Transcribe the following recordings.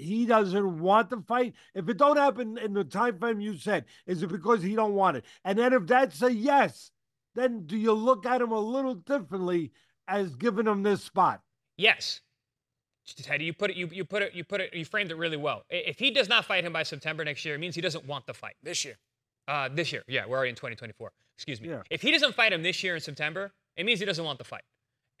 he doesn't want the fight. If it don't happen in the time frame you said, is it because he don't want it? And then if that's a yes, then do you look at him a little differently as giving him this spot? Yes. Teddy, you put it, you, you put it, you put it, you framed it really well. If he does not fight him by September next year, it means he doesn't want the fight. This year. Uh, this year, yeah, we're already in 2024. Excuse me. Yeah. If he doesn't fight him this year in September, it means he doesn't want the fight.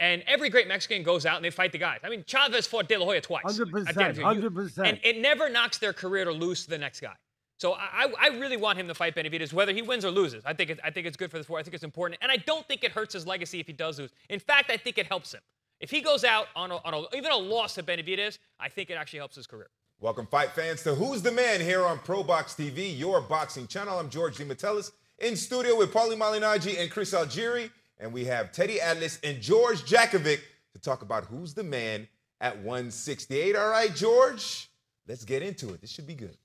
And every great Mexican goes out and they fight the guys. I mean, Chavez fought De La Hoya twice. 100%, at the end of it. 100%. And it never knocks their career to lose to the next guy. So I, I really want him to fight Benavidez, whether he wins or loses. I think, it, I think it's good for the sport. I think it's important. And I don't think it hurts his legacy if he does lose. In fact, I think it helps him. If he goes out on, a, on a, even a loss to Benavidez, I think it actually helps his career. Welcome, fight fans, to Who's the Man here on Pro Box TV, your boxing channel. I'm George DeMatteis in studio with Paulie Malignaggi and Chris Algieri. And we have Teddy Atlas and George Jakovic to talk about who's the man at 168. All right, George, let's get into it. This should be good.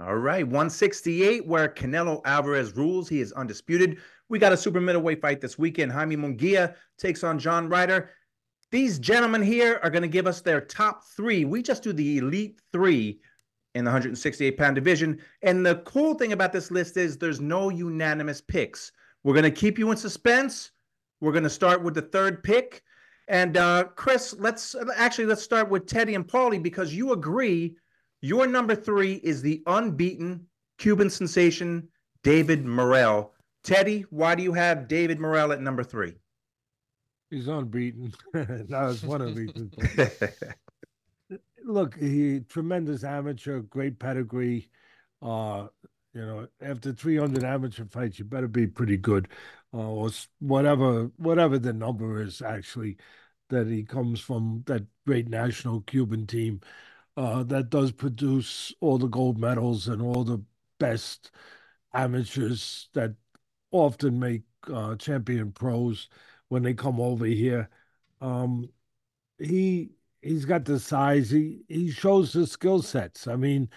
All right, 168, where Canelo Alvarez rules. He is undisputed. We got a super middleweight fight this weekend. Jaime Munguia takes on John Ryder. These gentlemen here are going to give us their top three. We just do the elite three in the 168 pound division. And the cool thing about this list is there's no unanimous picks. We're going to keep you in suspense. We're going to start with the third pick. And uh, Chris, let's actually let's start with Teddy and Paulie because you agree your number three is the unbeaten Cuban sensation David Morrell. Teddy, why do you have David Morrell at number three? He's unbeaten. that was one of these. Look, he tremendous amateur, great pedigree. Uh, you know, after 300 amateur fights, you better be pretty good, uh, or whatever whatever the number is actually that he comes from that great national Cuban team uh, that does produce all the gold medals and all the best amateurs that often make uh, champion pros when they come over here. Um, he he's got the size. He he shows the skill sets. I mean,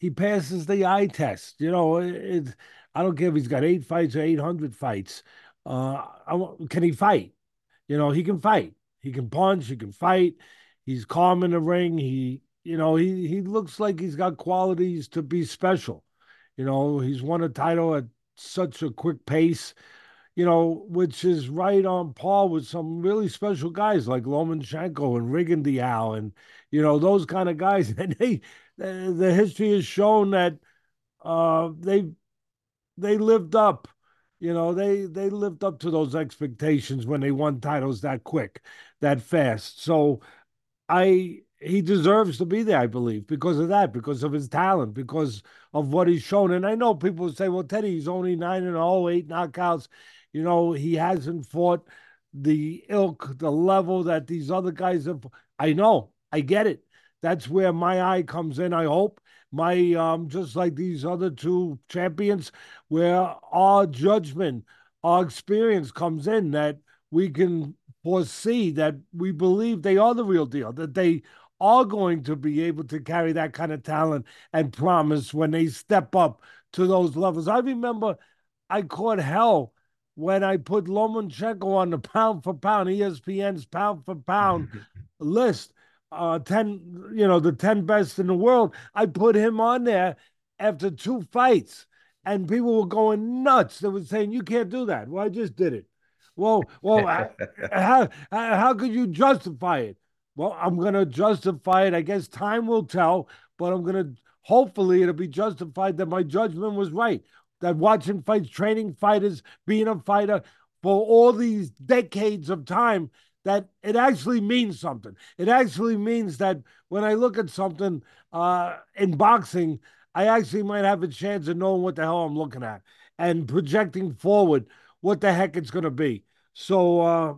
he passes the eye test. You know, it, I don't care if he's got eight fights or eight hundred fights. Uh, I, can he fight? You know, he can fight. He can punch. He can fight. He's calm in the ring. He, you know, he he looks like he's got qualities to be special. You know, he's won a title at such a quick pace. You know, which is right on par with some really special guys like Lomachenko and Rigondeaux and you know those kind of guys. And they, the, history has shown that uh, they they lived up you know, they they lived up to those expectations when they won titles that quick, that fast. So I he deserves to be there, I believe, because of that, because of his talent, because of what he's shown. And I know people say, well, Teddy, he's only nine and all, eight knockouts. You know, he hasn't fought the ilk, the level that these other guys have. I know, I get it. That's where my eye comes in, I hope my um, just like these other two champions, where our judgment, our experience comes in that we can foresee that we believe they are the real deal, that they are going to be able to carry that kind of talent and promise when they step up to those levels. I remember I caught hell when I put Lomachenko on the pound for pound, ESPN's pound for pound list uh, 10, you know, the 10 best in the world. I put him on there after two fights, and people were going nuts. They were saying, You can't do that. Well, I just did it. Well, well, how, how could you justify it? well, I'm to justify it. I guess time will tell, but I'm to hopefully it'll be justified that my judgment was right. That watching fights, training fighters, being a fighter for all these decades of time, that it actually means something. It actually means that when I look at something uh, in boxing, I actually might have a chance of knowing what the hell I'm looking at and projecting forward what the heck it's going to be. So uh,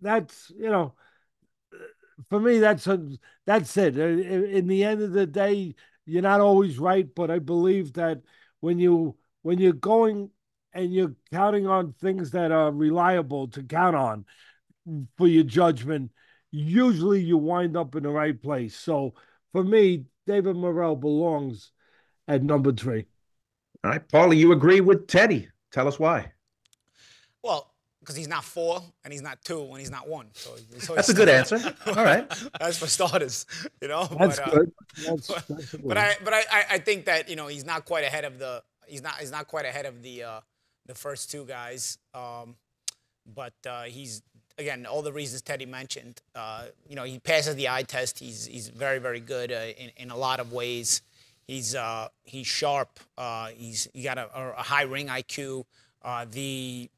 that's you know, for me that's a that's it. In the end of the day, you're not always right, but I believe that when you when you're going and you're counting on things that are reliable to count on for your judgment, usually you wind up in the right place. So for me, David Morrell belongs at number three. All right, Paulie, you agree with Teddy. Tell us why. Well, because he's not four and he's not two and he's not one. So, that's a good answer. All right. that's for starters, you know. That's but, uh, good. That's, but, that's but I but I, I think that you know he's not quite ahead of the he's not he's not quite ahead of the uh, the first two guys. Um, but uh, he's again all the reasons Teddy mentioned. Uh, you know, he passes the eye test. He's he's very very good uh, in in a lot of ways. He's uh, he's sharp. Uh, he's he got a, a, high ring IQ. Uh, the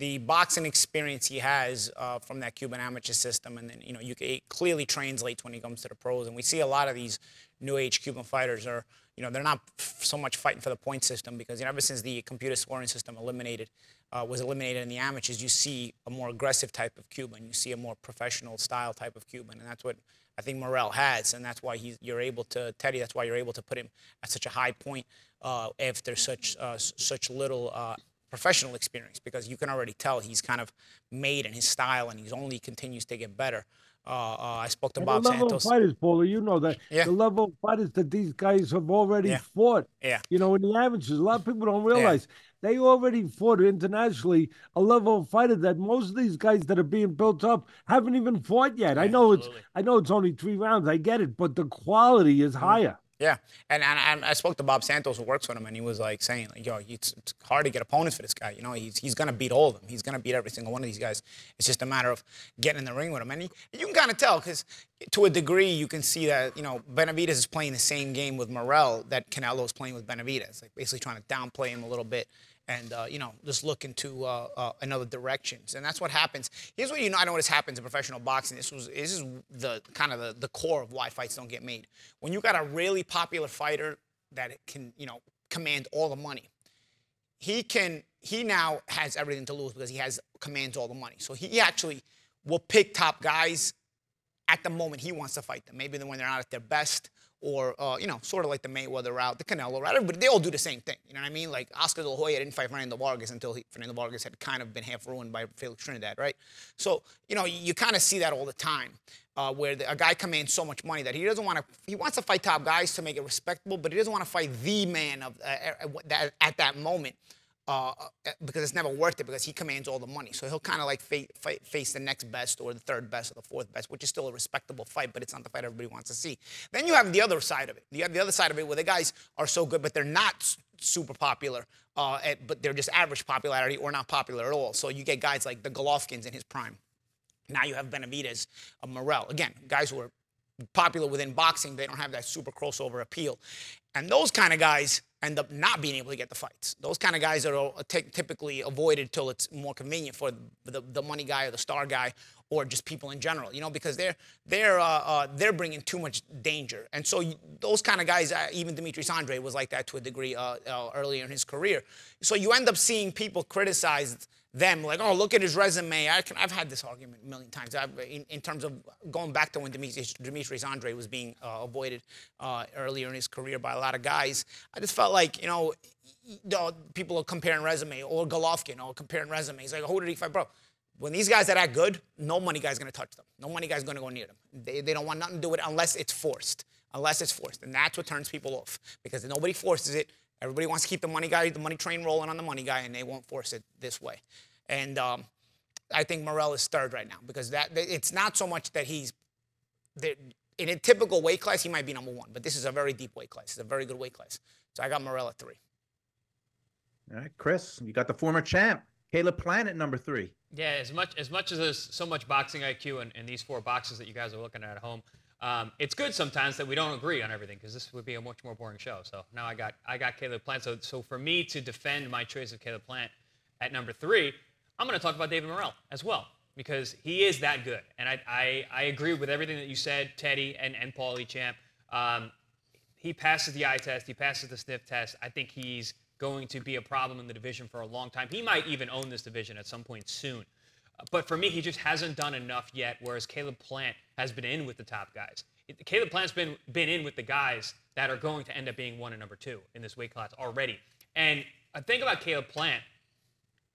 the boxing experience he has from that Cuban amateur system, and then you know you it clearly translates when he comes to the pros. And we see a lot of these new age Cuban fighters are you know they're not so much fighting for the point system because you know, ever since the computer scoring system eliminated uh, was eliminated in the amateurs, you see a more aggressive type of Cuban. You see a more professional style type of Cuban, and that's what I think Morrell has, and that's why he's, you're able to Teddy. That's why you're able to put him at such a high point uh, after such uh, such little uh, professional experience, because you can already tell he's kind of made in his style, and he's only continues to get better. Uh, uh, I spoke to and Bob the level Santos. Of fighters, Paulie, you know that. Yeah. The level of fighters that these guys have already yeah. fought. Yeah. You know, in the amateurs, a lot of people don't realize yeah. they already fought internationally a level of fighter that most of these guys that are being built up haven't even fought yet. I know absolutely. it's I know it's only three rounds. I get it, but the quality is mm-hmm. higher. Yeah, and, and I spoke to Bob Santos who works with him, and he was like saying, like, yo, it's, it's hard to get opponents for this guy. You know, he's he's gonna beat all of them. He's gonna beat every single one of these guys. It's just a matter of getting in the ring with him, and he, you can kind of tell because to a degree you can see that you know Benavidez is playing the same game with Morrell that Canelo is playing with Benavidez, like basically trying to downplay him a little bit and uh, you know just look into uh, uh, another directions. And that's what happens. Here's what you know i know what happens in professional boxing. This was this is the kind of the, the core of why fights don't get made. When you got a really popular fighter that can you know command all the money he can he now has everything to lose because he has commands all the money. So he actually will pick top guys at the moment he wants to fight them. Maybe when they're not at their best or uh, you know, sort of like the Mayweather route, the Canelo route. Everybody, they all do the same thing. You know what I mean? Like Oscar De La Hoya didn't fight Fernando Vargas until he, Fernando Vargas had kind of been half ruined by Felix Trinidad, right? So you know, you, you kind of see that all the time, uh, where the, a guy commands so much money that he doesn't want to. He wants to fight top guys to make it respectable, but he doesn't want to fight the man of uh, at that moment uh, uh, because it's never worth it because he commands all the money. So he'll kind of like fa- fa- face the next best or the third best or the fourth best, which is still a respectable fight, but it's not the fight everybody wants to see. Then you have the other side of it. You have the other side of it where the guys are so good, but they're not super popular, uh, at, but they're just average popularity or not popular at all. So you get guys like the Golovkins in his prime. Now you have Benavidez, uh, Morrell. Again, guys who are popular within boxing, they don't have that super crossover appeal. And those kind of guys end up not being able to get the fights. Those kind of guys are typically avoided till it's more convenient for the, the money guy or the star guy or just people in general, you know, because they're they're uh, uh, they're bringing too much danger, and so you, those kind of guys, uh, even Demetrius Andrade was like that to a degree uh, uh, earlier in his career. So you end up seeing people criticize them like, oh, look at his resume. I can, I've had this argument a million times in, in, terms of going back to when Demetrius, Demetrius Andrade was being uh, avoided uh, earlier in his career by a lot of guys. I just felt like, you know, people are comparing resume or Golovkin or comparing resumes. Like, who did he fight, bro? When these guys are that good, no money guy's gonna touch them. No money guy's gonna go near them. They, they don't want nothing to do with it unless it's forced. Unless it's forced. And that's what turns people off because nobody forces it. Everybody wants to keep the money guy, the money train rolling on the money guy, and they won't force it this way. And um, I think Morrell is third right now because that it's not so much that he's in a typical weight class, he might be number one, but this is a very deep weight class. It's a very good weight class. So I got Morrell at three. All right, Chris, you got the former champ, Caleb Plant, number three. Yeah, as much as much as there's so much boxing IQ in, in these four boxes that you guys are looking at at home, um, it's good sometimes that we don't agree on everything because this would be a much more boring show. So now I got I got Caleb Plant. So so for me to defend my choice of Caleb Plant at number three, I'm going to talk about David Morrell as well because he is that good. And I I, I agree with everything that you said, Teddy and and Paulie Champ. Um, he passes the eye test. He passes the sniff test. I think he's going to be a problem in the division for a long time. He might even own this division at some point soon. But for me, he just hasn't done enough yet, whereas Caleb Plant has been in with the top guys. Caleb Plant's been, been in with the guys that are going to end up being one and number two in this weight class already. And I think about Caleb Plant,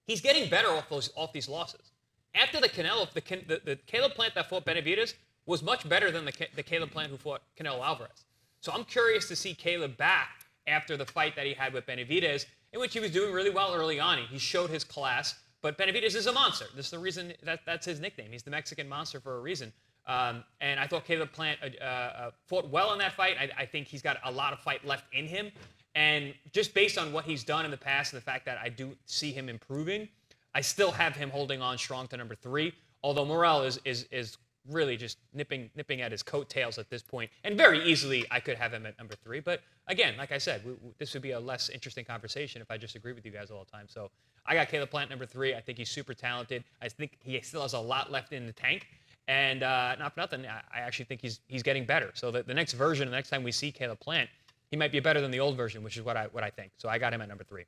he's getting better off, those, off these losses. After the Canelo, the, the, the Caleb Plant that fought Benavidez was much better than the, the Caleb Plant who fought Canelo Alvarez. So I'm curious to see Caleb back after the fight that he had with Benavidez, in which he was doing really well early on. He showed his class. But Benavidez is a monster. That's the reason that that's his nickname. He's the Mexican monster for a reason. Um, and I thought Caleb Plant uh, uh, fought well in that fight. I, I, think he's got a lot of fight left in him. And just based on what he's done in the past and the fact that I do see him improving, I still have him holding on strong to number three. Although Morrell is is is really just nipping nipping at his coattails at this point, and very easily I could have him at number three. But again, like I said, we, we, this would be a less interesting conversation if I just agree with you guys all the time. So I got Caleb Plant number three. I think he's super talented. I think he still has a lot left in the tank. And uh, not for nothing, I actually think he's he's getting better. So the, the next version, the next time we see Caleb Plant, he might be better than the old version, which is what I what I think. So I got him at number three.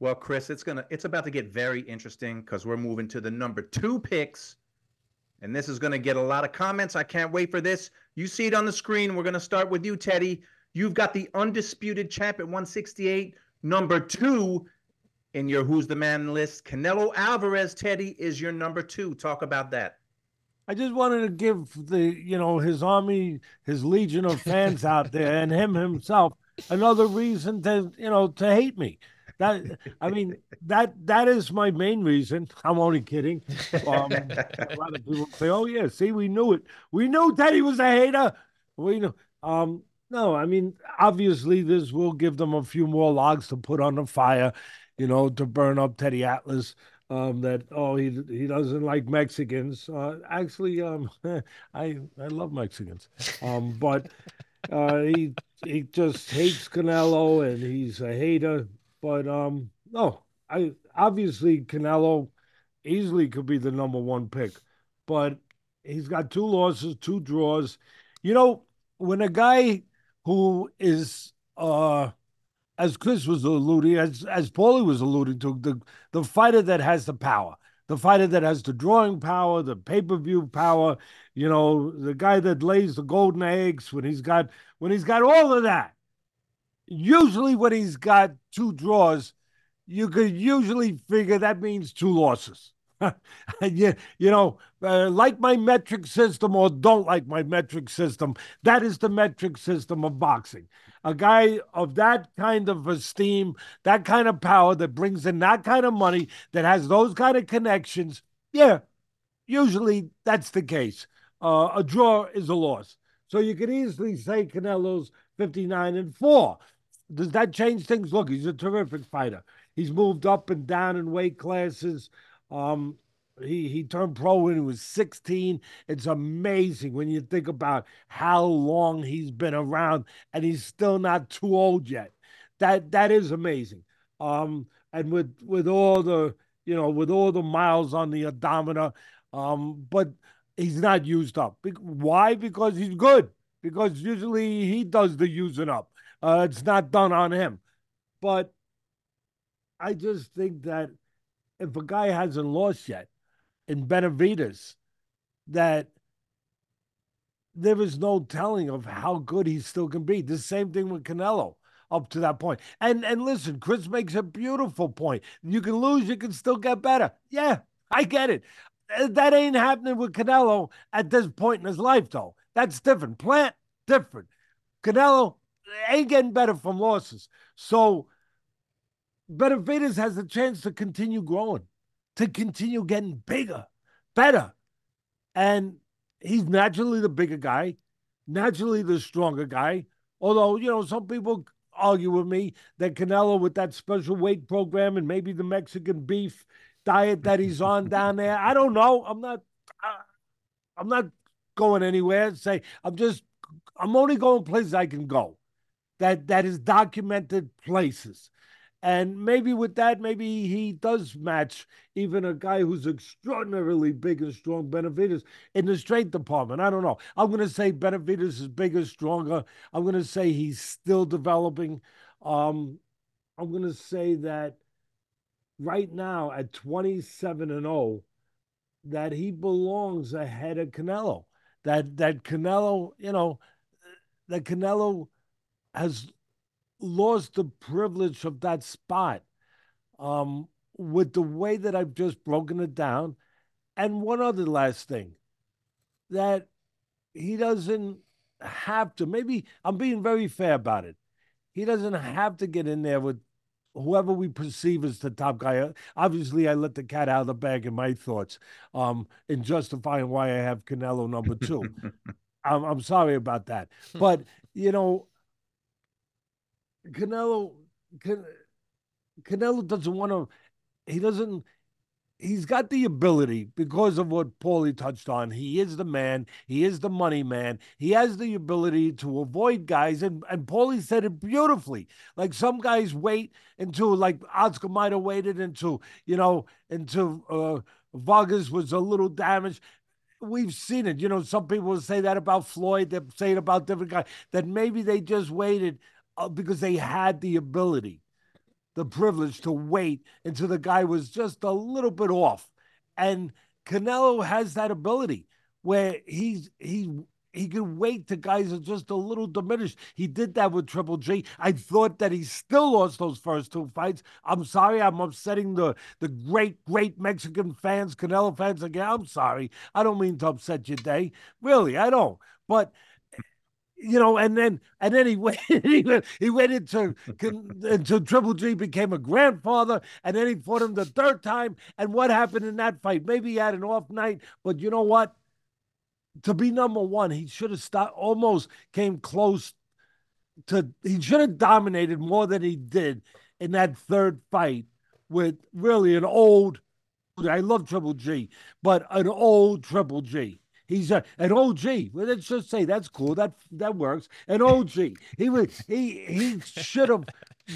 Well, Chris, it's gonna it's about to get very interesting because we're moving to the number two picks and this is going to get a lot of comments. I can't wait for this. You see it on the screen. We're going to start with you, Teddy. You've got the undisputed champ at 168, number two in your Who's the Man list. Canelo Alvarez, Teddy, is your number two. Talk about that. I just wanted to give the, you know, his army, his legion of fans out there and him himself another reason to, you know, to hate me. That I mean that that is my main reason. I'm only kidding. Um, a lot of people say, "Oh yeah, see, we knew it. We knew Teddy was a hater. We know." Um, no, I mean obviously this will give them a few more logs to put on the fire, you know, to burn up Teddy Atlas. Um, that oh he he doesn't like Mexicans. Uh, actually, um, I I love Mexicans. Um, but uh, he he just hates Canelo and he's a hater. But um, no, I obviously Canelo easily could be the number one pick, but he's got two losses, two draws. You know, when a guy who is uh as Chris was alluding, as as Paulie was alluding to, the the fighter that has the power, the fighter that has the drawing power, the pay per view power, you know, the guy that lays the golden eggs when he's got when he's got all of that usually when he's got two draws, you could usually figure that means two losses. you, you know, uh, like my metric system or don't like my metric system. That is the metric system of boxing. A guy of that kind of esteem, that kind of power that brings in that kind of money, that has those kind of connections. Yeah, usually that's the case. Uh, a draw is a loss. So you could easily say Canelo's 59 and 4 does that change things? Look, he's a terrific fighter. He's moved up and down in weight classes. Um, he he turned pro when he was 16. It's amazing when you think about how long he's been around, and he's still not too old yet. That that is amazing. Um, and with with all the you know with all the miles on the odometer, um, but he's not used up. Why? Because he's good. Because usually he does the using up. Uh, it's not done on him. But I just think that if a guy hasn't lost yet in Benavidez, that there is no telling of how good he still can be. The same thing with Canelo up to that point. And and listen, Chris makes a beautiful point. You can lose, you can still get better. Yeah, I get it. Uh, that ain't happening with Canelo at this point in his life, though. That's different. Plant, different. Canelo, ain't getting better from losses. So Benavidez has a chance to continue growing, to continue getting bigger, better. And he's naturally the bigger guy, naturally the stronger guy. Although, you know, some people argue with me that Canelo, with that special weight program and maybe the Mexican beef, diet that he's on down there. I don't know. I'm not. Uh, I'm not going anywhere. Say I'm just. I'm only going places I can go. That that is documented places. And maybe with that, maybe he does match even a guy who's extraordinarily big and strong, Benavidez, in the strength department. I don't know. I'm going to say Benavidez is bigger, stronger. I'm going to say he's still developing. Um, I'm going to say that right now at 27 and 0, that he belongs ahead of Canelo. That that Canelo, you know, that Canelo has lost the privilege of that spot um, with the way that I've just broken it down. And one other last thing that he doesn't have to, maybe I'm being very fair about it. He doesn't have to get in there with whoever we perceive as the top guy. Obviously, I let the cat out of the bag in my thoughts um, in justifying why I have Canelo number two. I'm, I'm sorry about that. But, you know, Canelo, Can, Canelo doesn't want to. He doesn't. He's got the ability because of what Paulie touched on. He is the man. He is the money man. He has the ability to avoid guys, and and Paulie said it beautifully. Like some guys wait until like Oscar might have waited until you know until uh, Vargas was a little damaged we've seen it. You know, some people say that about Floyd. They say it about different guys. That maybe they just waited Uh, because they had the ability, the privilege to wait until the guy was just a little bit off. And Canelo has that ability where he's he he can wait till guys are just a little diminished. He did that with Triple G. I thought that he still lost those first two fights. I'm sorry, I'm upsetting the the great, great Mexican fans, Canelo fans again. I'm sorry. I don't mean to upset your day. Really, I don't. But you know, and then and then he went he went, he went into into Triple G became a grandfather, and then he fought him the third time. And what happened in that fight? Maybe he had an off night, but you know what? To be number one, he should have stopped. Almost came close to. He should have dominated more than he did in that third fight with really an old. I love Triple G, but an old Triple G. He's a, an OG. Well, let's just say that's cool. That that works. An OG. He was he he should have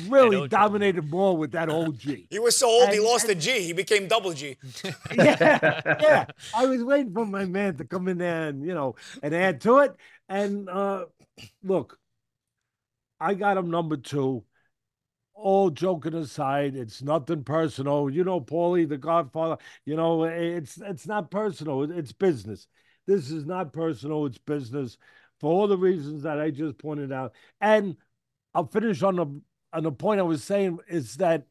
really dominated more with that OG. He was so old and, he lost and, a G. He became double G. yeah, yeah. I was waiting for my man to come in there and you know and add to it. And uh look, I got him number two. All joking aside, it's nothing personal. You know, Paulie, the Godfather. You know, it's it's not personal. It's business. This is not personal, it's business for all the reasons that I just pointed out. And I'll finish on the on the point I was saying is that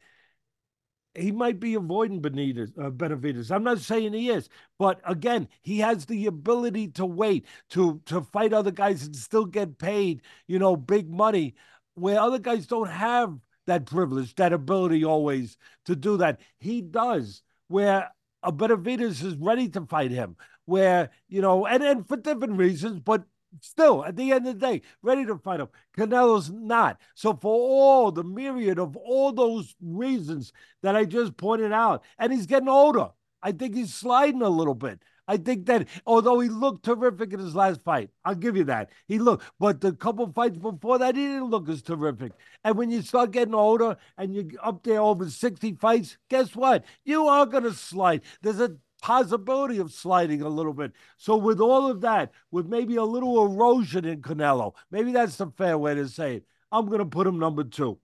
he might be avoiding Benitez, uh, Benavidez. I'm not saying he is, but again, he has the ability to wait to to fight other guys and still get paid, you know, big money, where other guys don't have that privilege, that ability always to do that. He does, where a Benavidez is ready to fight him where, you know, and, and for different reasons, but still, at the end of the day, ready to fight him. Canelo's not. So for all the myriad of all those reasons that I just pointed out, and he's getting older. I think he's sliding a little bit. I think that although he looked terrific in his last fight, I'll give you that. He looked, but the couple fights before that, he didn't look as terrific. And when you start getting older and you're up there over 60 fights, guess what? You are going to slide. There's a possibility of sliding a little bit. So with all of that, with maybe a little erosion in Canelo, maybe that's the fair way to say it. I'm going to put him number two.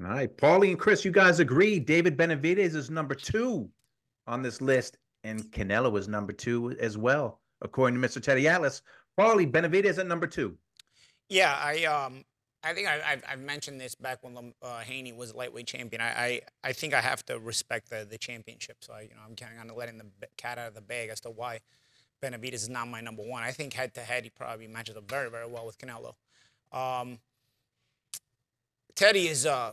All right, Paulie and Chris, you guys agree. David Benavidez is number two on this list, and Canelo is number two as well, according to Mr. Teddy Atlas. Paulie Benavidez at number two. Yeah, I um I think I, have I've mentioned this back when uh, Haney was lightweight champion. I, I, I think I have to respect the, the championship. So I, you know I'm kind of letting the cat out of the bag as to why Benavidez is not my number one. I think head to head he probably matches up very very well with Canelo. Um, Teddy is uh,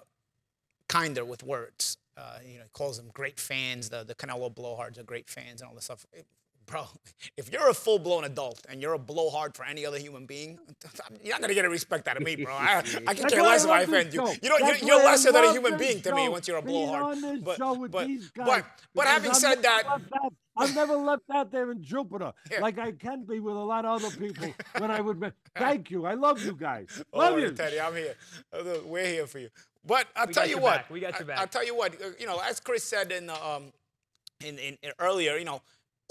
kinder with words. Uh, you know, he calls them great fans. The the Canelo blowhards are great fans and all this stuff. Bro, if you're a full blown adult and you're a blowhard for any other human being, you're not gonna get a respect out of me, bro. I, I can That's care why less if I love offend you. You know, you're, That's you're lesser than a human this being to me once you're a blowhard. on But, but, but, but having I've said never that, I've never left out there in Jupiter Yeah. like I can be with a lot of other people when I would. Be, thank you. I love you guys. Love worry, you. Teddy. I'm here. We're here for you. But I'll We tell you what. back. We got your I- back. I'll tell you what. uh, You know, as Chris said in the um, in, in, in earlier, you know,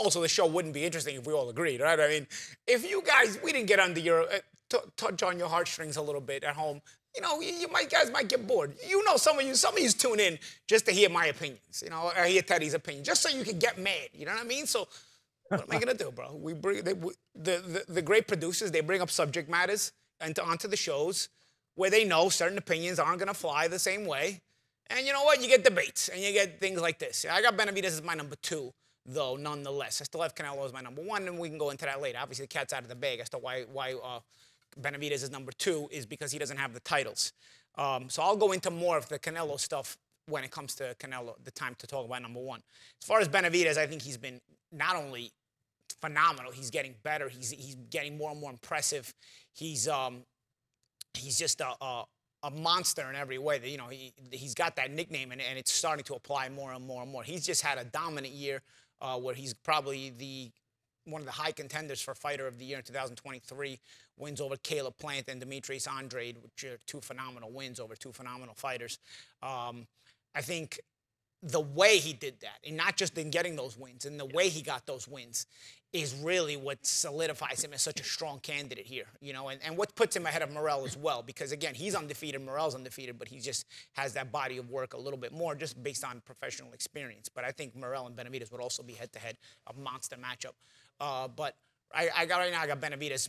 also the show wouldn't be interesting if we all agreed, right? I mean, if you guys we didn't get under your uh, touch on your heartstrings a little bit at home. You know, you, you might guys might get bored. You know, some of you, some of you tune in just to hear my opinions. You know, or hear Teddy's opinion, just so you can get mad. You know what I mean? So, what am I gonna do, bro? We bring they, we, the, the the great producers. They bring up subject matters into onto the shows where they know certain opinions aren't gonna fly the same way. And you know what? You get debates and you get things like this. I got Benavidez as my number two, though, nonetheless. I still have Canelo as my number one, and we can go into that later. Obviously, the cat's out of the bag as to why why uh, Benavidez is number two is because he doesn't have the titles. Um, so I'll go into more of the Canelo stuff when it comes to Canelo, the time to talk about number one. As far as Benavidez, I think he's been not only phenomenal, he's getting better. He's he's getting more and more impressive. He's um he's just a, a, a monster in every way. That You know, he, he's got that nickname, and, and it's starting to apply more and more and more. He's just had a dominant year uh, where he's probably the one of the high contenders for Fighter of the Year in 2023. Wins over Caleb Plant and Demetrius Andrade, which are two phenomenal wins over two phenomenal fighters. Um, I think the way he did that, and not just in getting those wins, and the way he got those wins, is really what solidifies him as such a strong candidate here, you know, and, and what puts him ahead of Morrell as well, because again, he's undefeated, Morrell's undefeated, but he just has that body of work a little bit more just based on professional experience. But I think Morrell and Benavidez would also be head to head, a monster matchup. Uh, but I, I got right now, I got Benavidez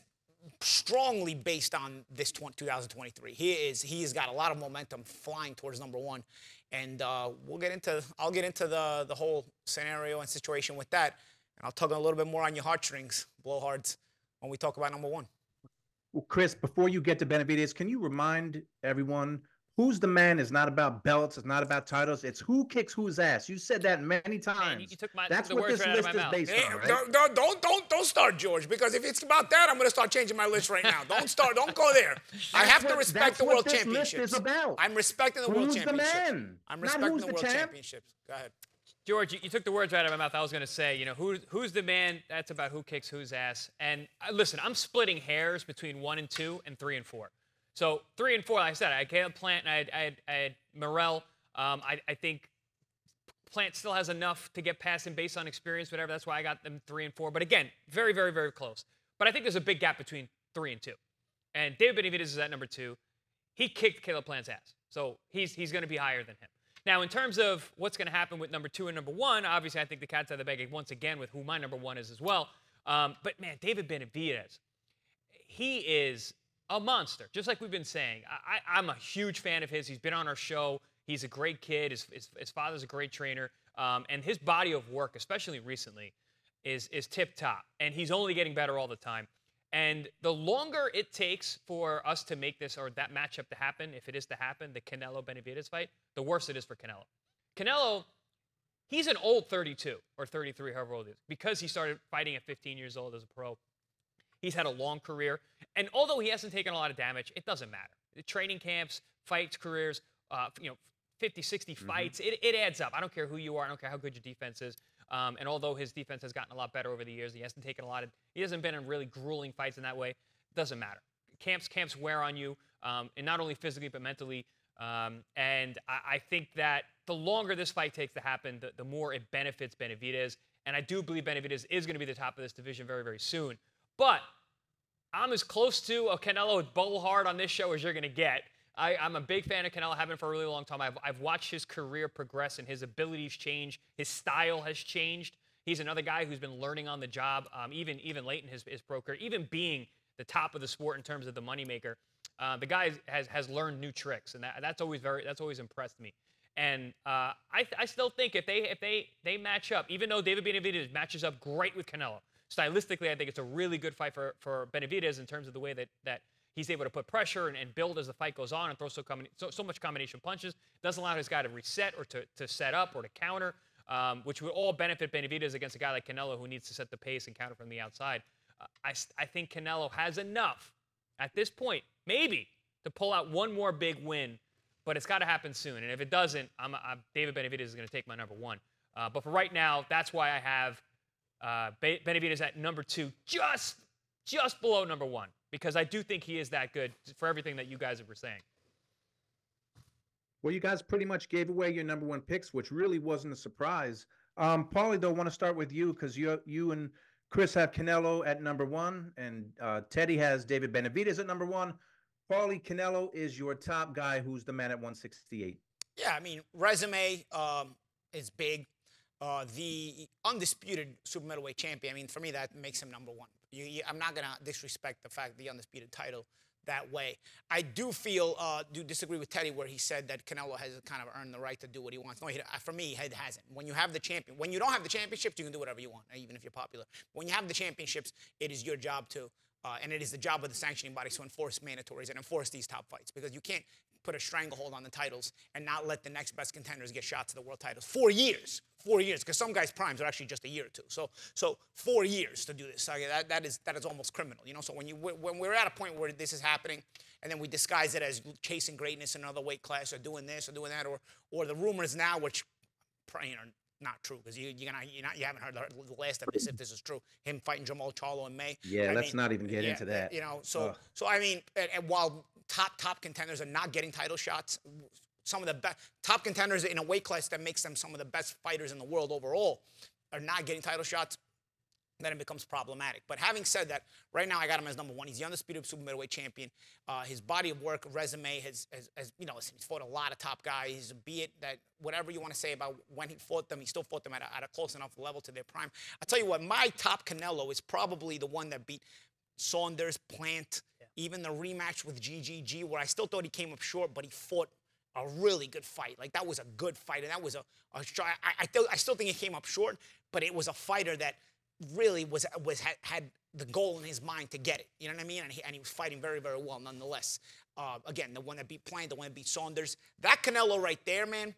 strongly based on this 20, 2023. He is he has got a lot of momentum flying towards number one, and uh, we'll get into I'll get into the the whole scenario and situation with that, and I'll tug a little bit more on your heartstrings, blowhards, when we talk about number one. Well, Chris, before you get to Benavidez, can you remind everyone who's the man is not about belts, it's not about titles, it's who kicks whose ass. You said that many times. you- you took my- That's the what words this right list is mouth. based Hey, on, right? don't, don't, don't, don't, don't start, George, because if it's about that, I'm going to start changing my list right now. Don't start. Don't go there. I have to what- respect that's the what World this list is about. I'm respecting the World championships. Who's the man? I'm Not respecting who's the the World champ. Championships. Go ahead. George, you, you took the words right out of my mouth. I was going to say, you know, who, who's the man? That's about who kicks whose ass. And uh, listen, I'm splitting hairs between one and two and three and four. So three and four, like I said, I had Plant and I had, I had, I had Morrell. Um, I, I think Plant still has enough to get past him based on experience, whatever. That's why I got them three and four. But again, very, very, very close. But I think there's a big gap between three and two. And David Benavidez is at number two. He kicked Caleb Plant's ass. So he's, he's going to be higher than him. Now, in terms of what's going to happen with number two and number one, obviously, I think the cat's out of the bag once again with who my number one is as well. Um, but man, David Benavidez, he is a monster, just like we've been saying. I, I'm a huge fan of his. He's been on our show. He's a great kid. His, his, his father's a great trainer. Um, and his body of work, especially recently, is, is tip top. And he's only getting better all the time. And the longer it takes for us to make this or that matchup to happen, if it is to happen, the Canelo Benavidez fight, the worse it is for Canelo. Canelo, he's an old 32 or 33, however old he is, because he started fighting at 15 years old as a pro. He's had a long career. And although he hasn't taken a lot of damage, it doesn't matter. The training camps, fights, careers, uh, you know, 50, 60 fights, it, it adds up. I don't care who you are. I don't care how good your defense is. Um, and although his defense has gotten a lot better over the years, he hasn't taken a lot of, he hasn't been in really grueling fights in that way. Doesn't matter. Camps, camps wear on you, um, and not only physically but mentally. Um, and I, I think that the longer this fight takes to happen, the, the more it benefits Benavidez. And I do believe Benavidez is going to be the top of this division very, very soon. But I'm as close to a Canelo Bullhard on this show as you're going to get. I, am a big fan of Canelo, have for a really long time. I've, I've watched his career progress and his abilities change. His style has changed. He's another guy who's been learning on the job, um, even even late in his, his pro career, even being the top of the sport in terms of the moneymaker. Uh, the guy has has learned new tricks, and that, that's always very that's always impressed me. And uh, I, I still think if they if they they match up, even though David Benavidez matches up great with Canelo, stylistically, I think it's a really good fight for for Benavidez in terms of the way that that he's able to put pressure and, and build as the fight goes on and throw so, so, so much combination punches. Doesn't allow his guy to reset or to, to set up or to counter. um, which would all benefit Benavidez against a guy like Canelo who needs to set the pace and counter from the outside. Uh, I, I think Canelo has enough at this point, maybe, to pull out one more big win, but it's got to happen soon. And if it doesn't, I'm, I'm David Benavidez is going to take my number one. Uh, but for right now, that's why I have uh, Benavidez at number two, just just below number one, because I do think he is that good for everything that you guys were saying. Well, you guys pretty much gave away your number one picks, which really wasn't a surprise. Um, Paulie, though, I want to start with you because you you and Chris have Canelo at number one, and uh, Teddy has David Benavidez at number one. Paulie Canelo is your top guy, who's the man at 168. Yeah, I mean, resume um, is big. Uh, the undisputed super middleweight champion. I mean, for me, that makes him number one. You, you, I'm not gonna disrespect the fact the undisputed title that way. I do feel, uh, do disagree with Teddy where he said that Canelo has kind of earned the right to do what he wants. No, he, uh, for me, it hasn't. When you have the champion, when you don't have the championships, you can do whatever you want, even if you're popular. When you have the championships, it is your job to, uh, and it is the job of the sanctioning bodies to enforce mandatories and enforce these top fights because you can't put a stranglehold on the titles and not let the next best contenders get shots to the world titles. Four years, four years, because some guys' primes are actually just a year or two. So, so four years to do this. So that, that is that is almost criminal, you know. So when you when we're at a point where this is happening, and then we disguise it as chasing greatness in another weight class, or doing this, or doing that, or or the rumors now, which you know not true because you you're, not, you're not you haven't heard the, last of this if this is true. Him fighting Jermall Charlo in May. Yeah, I let's mean, not even get yeah, into that. You know, so Ugh. so I mean, and, and while top top contenders are not getting title shots, some of the best top contenders in a weight class that makes them some of the best fighters in the world overall are not getting title shots then it becomes problematic. But having said that, right now I got him as number one. He's the undisputed super middleweight champion. Uh, his body of work, resume, has, has, has, you know, he's fought a lot of top guys. Be it that whatever you want to say about when he fought them, he still fought them at a, at a close enough level to their prime. I tell you what, my top Canelo is probably the one that beat Saunders, Plant. Even the rematch with GGG, where I still thought he came up short, but he fought a really good fight. Like that was a good fight, and that was a, a I, I, I still think he came up short, but it was a fighter that really was was had, had, the goal in his mind to get it. You know what I mean? And he, and he was fighting very very well nonetheless. Uh, again, the one that beat Plant, the one that beat Saunders, that Canelo right there, man.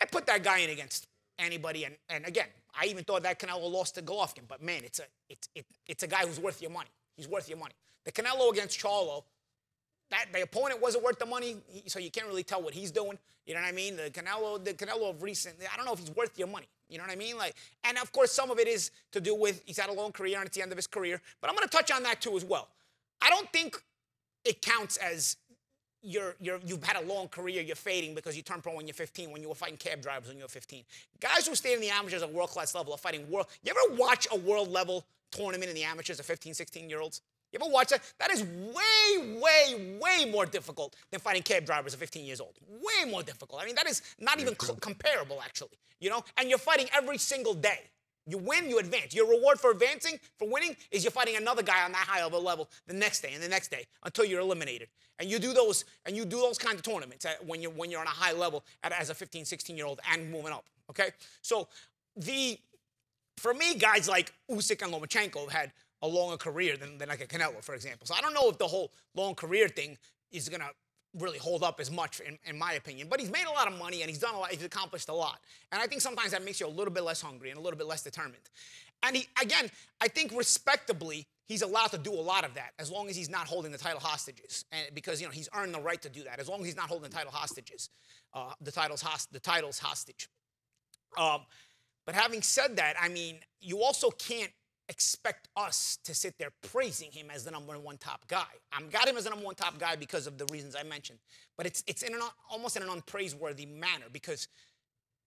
I put that guy in against anybody, and and again, I even thought that Canelo lost to Golovkin, but man, it's a it's it, it's a guy who's worth your money. He's worth your money. The Canelo against Charlo, that the opponent wasn't worth the money, so you can't really tell what he's doing. You know what I mean? The Canelo, the Canelo of recent, I don't know if he's worth your money. You know what I mean? Like, and of course, some of it is to do with he's had a long career and it's the end of his career. But I'm going to touch on that too as well. I don't think it counts as you're, you're, you've had a long career, you're fading because you turned pro when you're 15, when you were fighting cab drivers when you were 15. Guys who stay in the amateurs at world class level are fighting world. You ever watch a world level tournament in the amateurs of 15, 16 year olds? You ever watch that? That is way, way, way more difficult than fighting cab drivers at 15 years old. Way more difficult. I mean, that is not even comparable, actually. You know, and you're fighting every single day. You win, you advance. Your reward for advancing, for winning, is you're fighting another guy on that high of a level the next day and the next day until you're eliminated. And you do those, and you do those kinds of tournaments when you're when you're on a high level at, as a 15, 16 year old and moving up. Okay, so the for me, guys like Usyk and Lomachenko had a longer career than, than like a Canelo, for example. So I don't know if the whole long career thing is to really hold up as much, in, in, my opinion. But he's made a lot of money and he's done a lot. He's accomplished a lot. And I think sometimes that makes you a little bit less hungry and a little bit less determined. And he, again, I think respectably, he's allowed to do a lot of that as long as he's not holding the title hostages. And because you know he's earned the right to do that as long as he's not holding the title hostages, uh, the titles host- the titles hostage. Um, but having said that, I mean, you also can't expect us to sit there praising him as the number one top guy. I've got him as the number one top guy because of the reasons I mentioned. But it's it's in an almost in an unpraiseworthy manner because,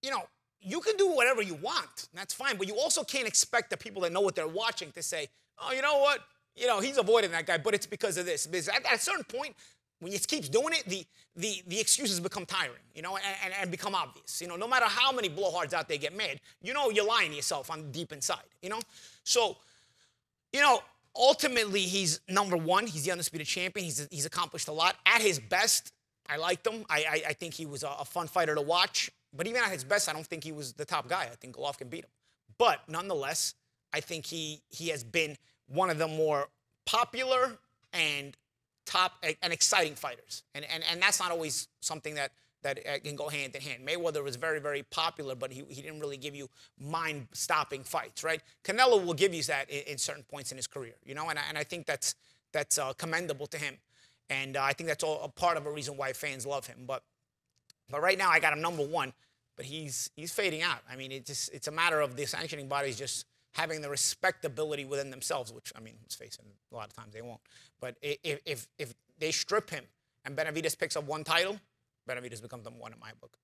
you know, you can do whatever you want. That's fine. But you also can't expect the people that know what they're watching to say, oh, you know what? You know, he's avoiding that guy, but it's because of this. Because at, at a certain point, when he keeps doing it, the, the, the excuses become tiring, you know, and, and, and, become obvious. You know, no matter how many blowhards out there get mad, you know you're lying to yourself on deep inside, you know? So, you know, ultimately he's number one. He's the undisputed champion. He's, he's accomplished a lot. At his best, I liked him. I, I, I think he was a, a, fun fighter to watch. But even at his best, I don't think he was the top guy. I think Golovkin beat him. But nonetheless, I think he, he has been one of the more popular and top and exciting fighters. And, and, and that's not always something that that uh, can go hand in hand. Mayweather was very, very popular, but he, he didn't really give you mind-stopping fights, right? Canelo will give you that in, in certain points in his career, you know, and I, and I think that's that's uh, commendable to him, and uh, I think that's all a part of a reason why fans love him. But but right now, I got him number one, but he's he's fading out. I mean, it's just it's a matter of the sanctioning bodies just having the respectability within themselves, which I mean, let's face it, a lot of times they won't. But if if if they strip him and Benavidez picks up one title Benavidez becomes number one in my book.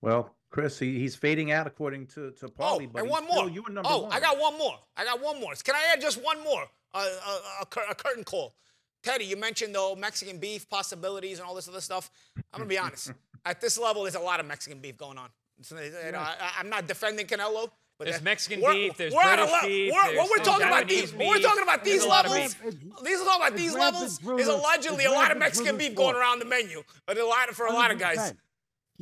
Well, Chris, he, he's fading out according to to Paulie. Oh, and one more. You were number oh, one. I got one more. I got one more. Can I add just one more? Uh, a, a, a, curtain call. Teddy, you mentioned though Mexican beef possibilities and all this other stuff. I'm gonna be honest. At this level, there's a lot of Mexican beef going on. So, you know, I, I'm not defending Canelo. But there's Mexican beef, there's British beef. We're, what we're talking about these, what we're talking about these levels, these are talking about these levels is allegedly a lot of Mexican beef going around the menu, but a lot for a lot of guys.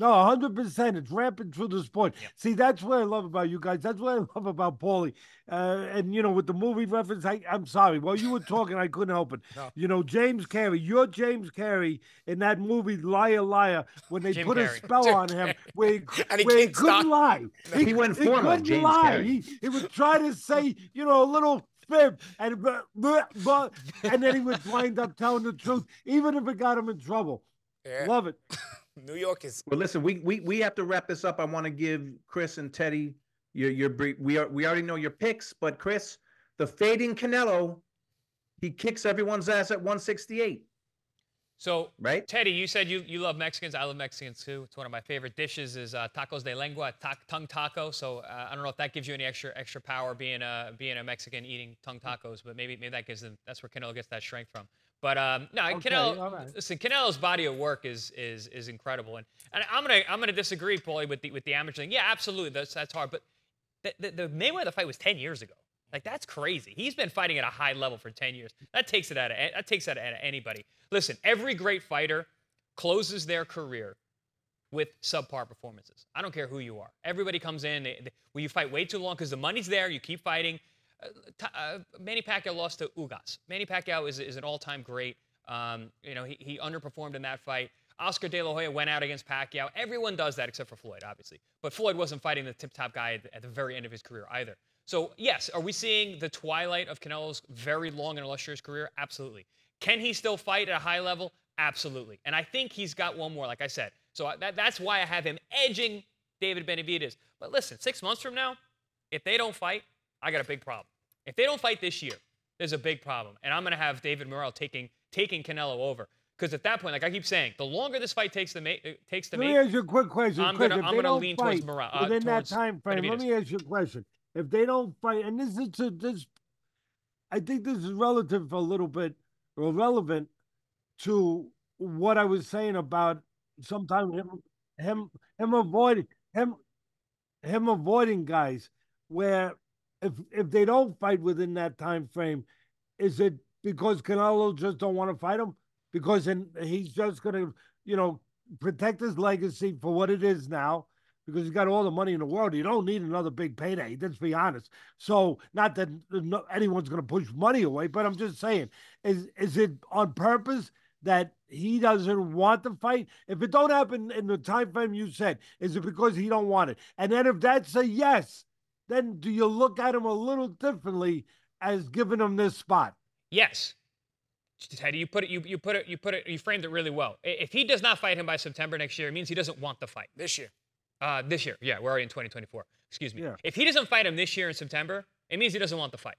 No, 100%. It's rampant through the sport. Yep. See, that's what I love about you guys. That's what I love about Paulie. Uh, and, you know, with the movie reference, I, am sorry. While you were talking, I couldn't help it. No. You know, James Carrey, you're James Carrey in that movie, Liar, Liar, when they Jim put Carrey. a spell Jim on him where he, and he, where he couldn't lie. He, he went formal, he James lie. Carrey. He, he would try to say, you know, a little fib and, and then he would wind up telling the truth, even if it got him in trouble. Yeah. Love it. New York is. Well, listen, we we we have to wrap this up. I want to give Chris and Teddy your your brief. we are we already know your picks, but Chris, the fading Canelo, he kicks everyone's ass at 168. So, right, Teddy, you said you, you love Mexicans. I love Mexicans too. It's one of my favorite dishes is uh, tacos de lengua, ta- tongue taco. So uh, I don't know if that gives you any extra extra power being a being a Mexican eating tongue tacos, but maybe maybe that gives them. That's where Canelo gets that strength from. But um, no, okay, Canelo. Right. Listen, Canelo's body of work is is is incredible, and, and I'm gonna I'm gonna disagree, Paulie, with the with the amateur thing. Yeah, absolutely, that's that's hard. But the, the, main way of the Mayweather fight was 10 years ago. Like that's crazy. He's been fighting at a high level for 10 years. That takes it out of that takes it out of anybody. Listen, every great fighter closes their career with subpar performances. I don't care who you are. Everybody comes in they, they, when you fight way too long because the money's there. You keep fighting. Uh, uh, Manny Pacquiao lost to Ugas. Manny Pacquiao is, is an all-time great. Um, you know, he, he underperformed in that fight. Oscar De La Hoya went out against Pacquiao. Everyone does that except for Floyd, obviously. But Floyd wasn't fighting the tip-top guy at the, at the very end of his career either. So yes, are we seeing the twilight of Canelo's very long and illustrious career? Absolutely. Can he still fight at a high level? Absolutely. And I think he's got one more, like I said. So that, that's why I have him edging David Benavidez. But listen, six months from now, if they don't fight, I got a big problem. If they don't fight this year, there's a big problem. And I'm going to have David Morrell taking taking Canelo over. Because at that point, like I keep saying, the longer this fight takes to make, uh, takes to let make, me ask you a quick question. I'm I'm gonna lean towards Morrell. Uh, within that time frame, let me ask you a question. If they don't fight, and this is a, this, I think this is relative a little bit or relevant to what I was saying about sometimes him him him avoiding him him avoiding guys where if if they don't fight within that time frame, is it because Canelo just don't want to fight him? Because he's just gonna, you know, protect his legacy for what it is now, because he's got all the money in the world. You don't need another big payday. Let's be honest. So, not that anyone's going to push money away, but I'm just saying, is is it on purpose that he doesn't want to fight? If it don't happen in the time frame you said, is it because he don't want it? And then if that's a yes, then do you look at him a little differently as giving him this spot? Yes. Teddy, you put it, you, you put it, you put it, you framed it really well. If he does not fight him by September next year, it means he doesn't want the fight. This year. Uh, this year, yeah, we're already in 2024. Excuse me. Yeah. If he doesn't fight him this year in September, it means he doesn't want the fight.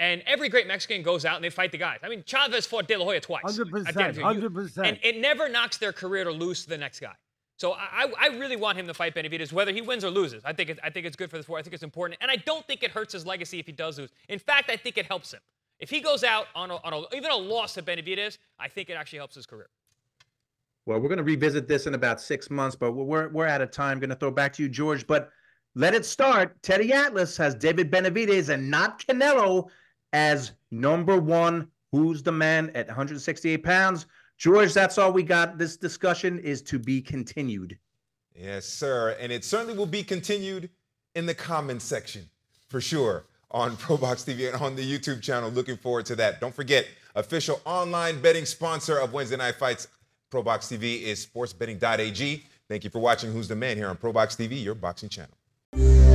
And every great Mexican goes out and they fight the guys. I mean, Chavez fought De La Hoya twice. Hundred percent, hundred percent. And it never knocks their career to lose to the next guy. So I, I really want him to fight Benavidez, whether he wins or loses. I think it, I think it's good for the sport. I think it's important, and I don't think it hurts his legacy if he does lose. In fact, I think it helps him. If he goes out on, a, on a, even a loss to Benavidez, I think it actually helps his career. Well, we're going to revisit this in about six months, but we're we're out of time. Going to throw back to you, George. But let it start. Teddy Atlas has David Benavidez and not Canelo as number one. Who's the man at 168 pounds? George, that's all we got. This discussion is to be continued. Yes, sir. And it certainly will be continued in the comments section for sure on ProBox TV and on the YouTube channel. Looking forward to that. Don't forget, official online betting sponsor of Wednesday Night Fights, ProBox TV is sportsbetting.ag. Thank you for watching Who's the Man here on ProBox TV, your boxing channel.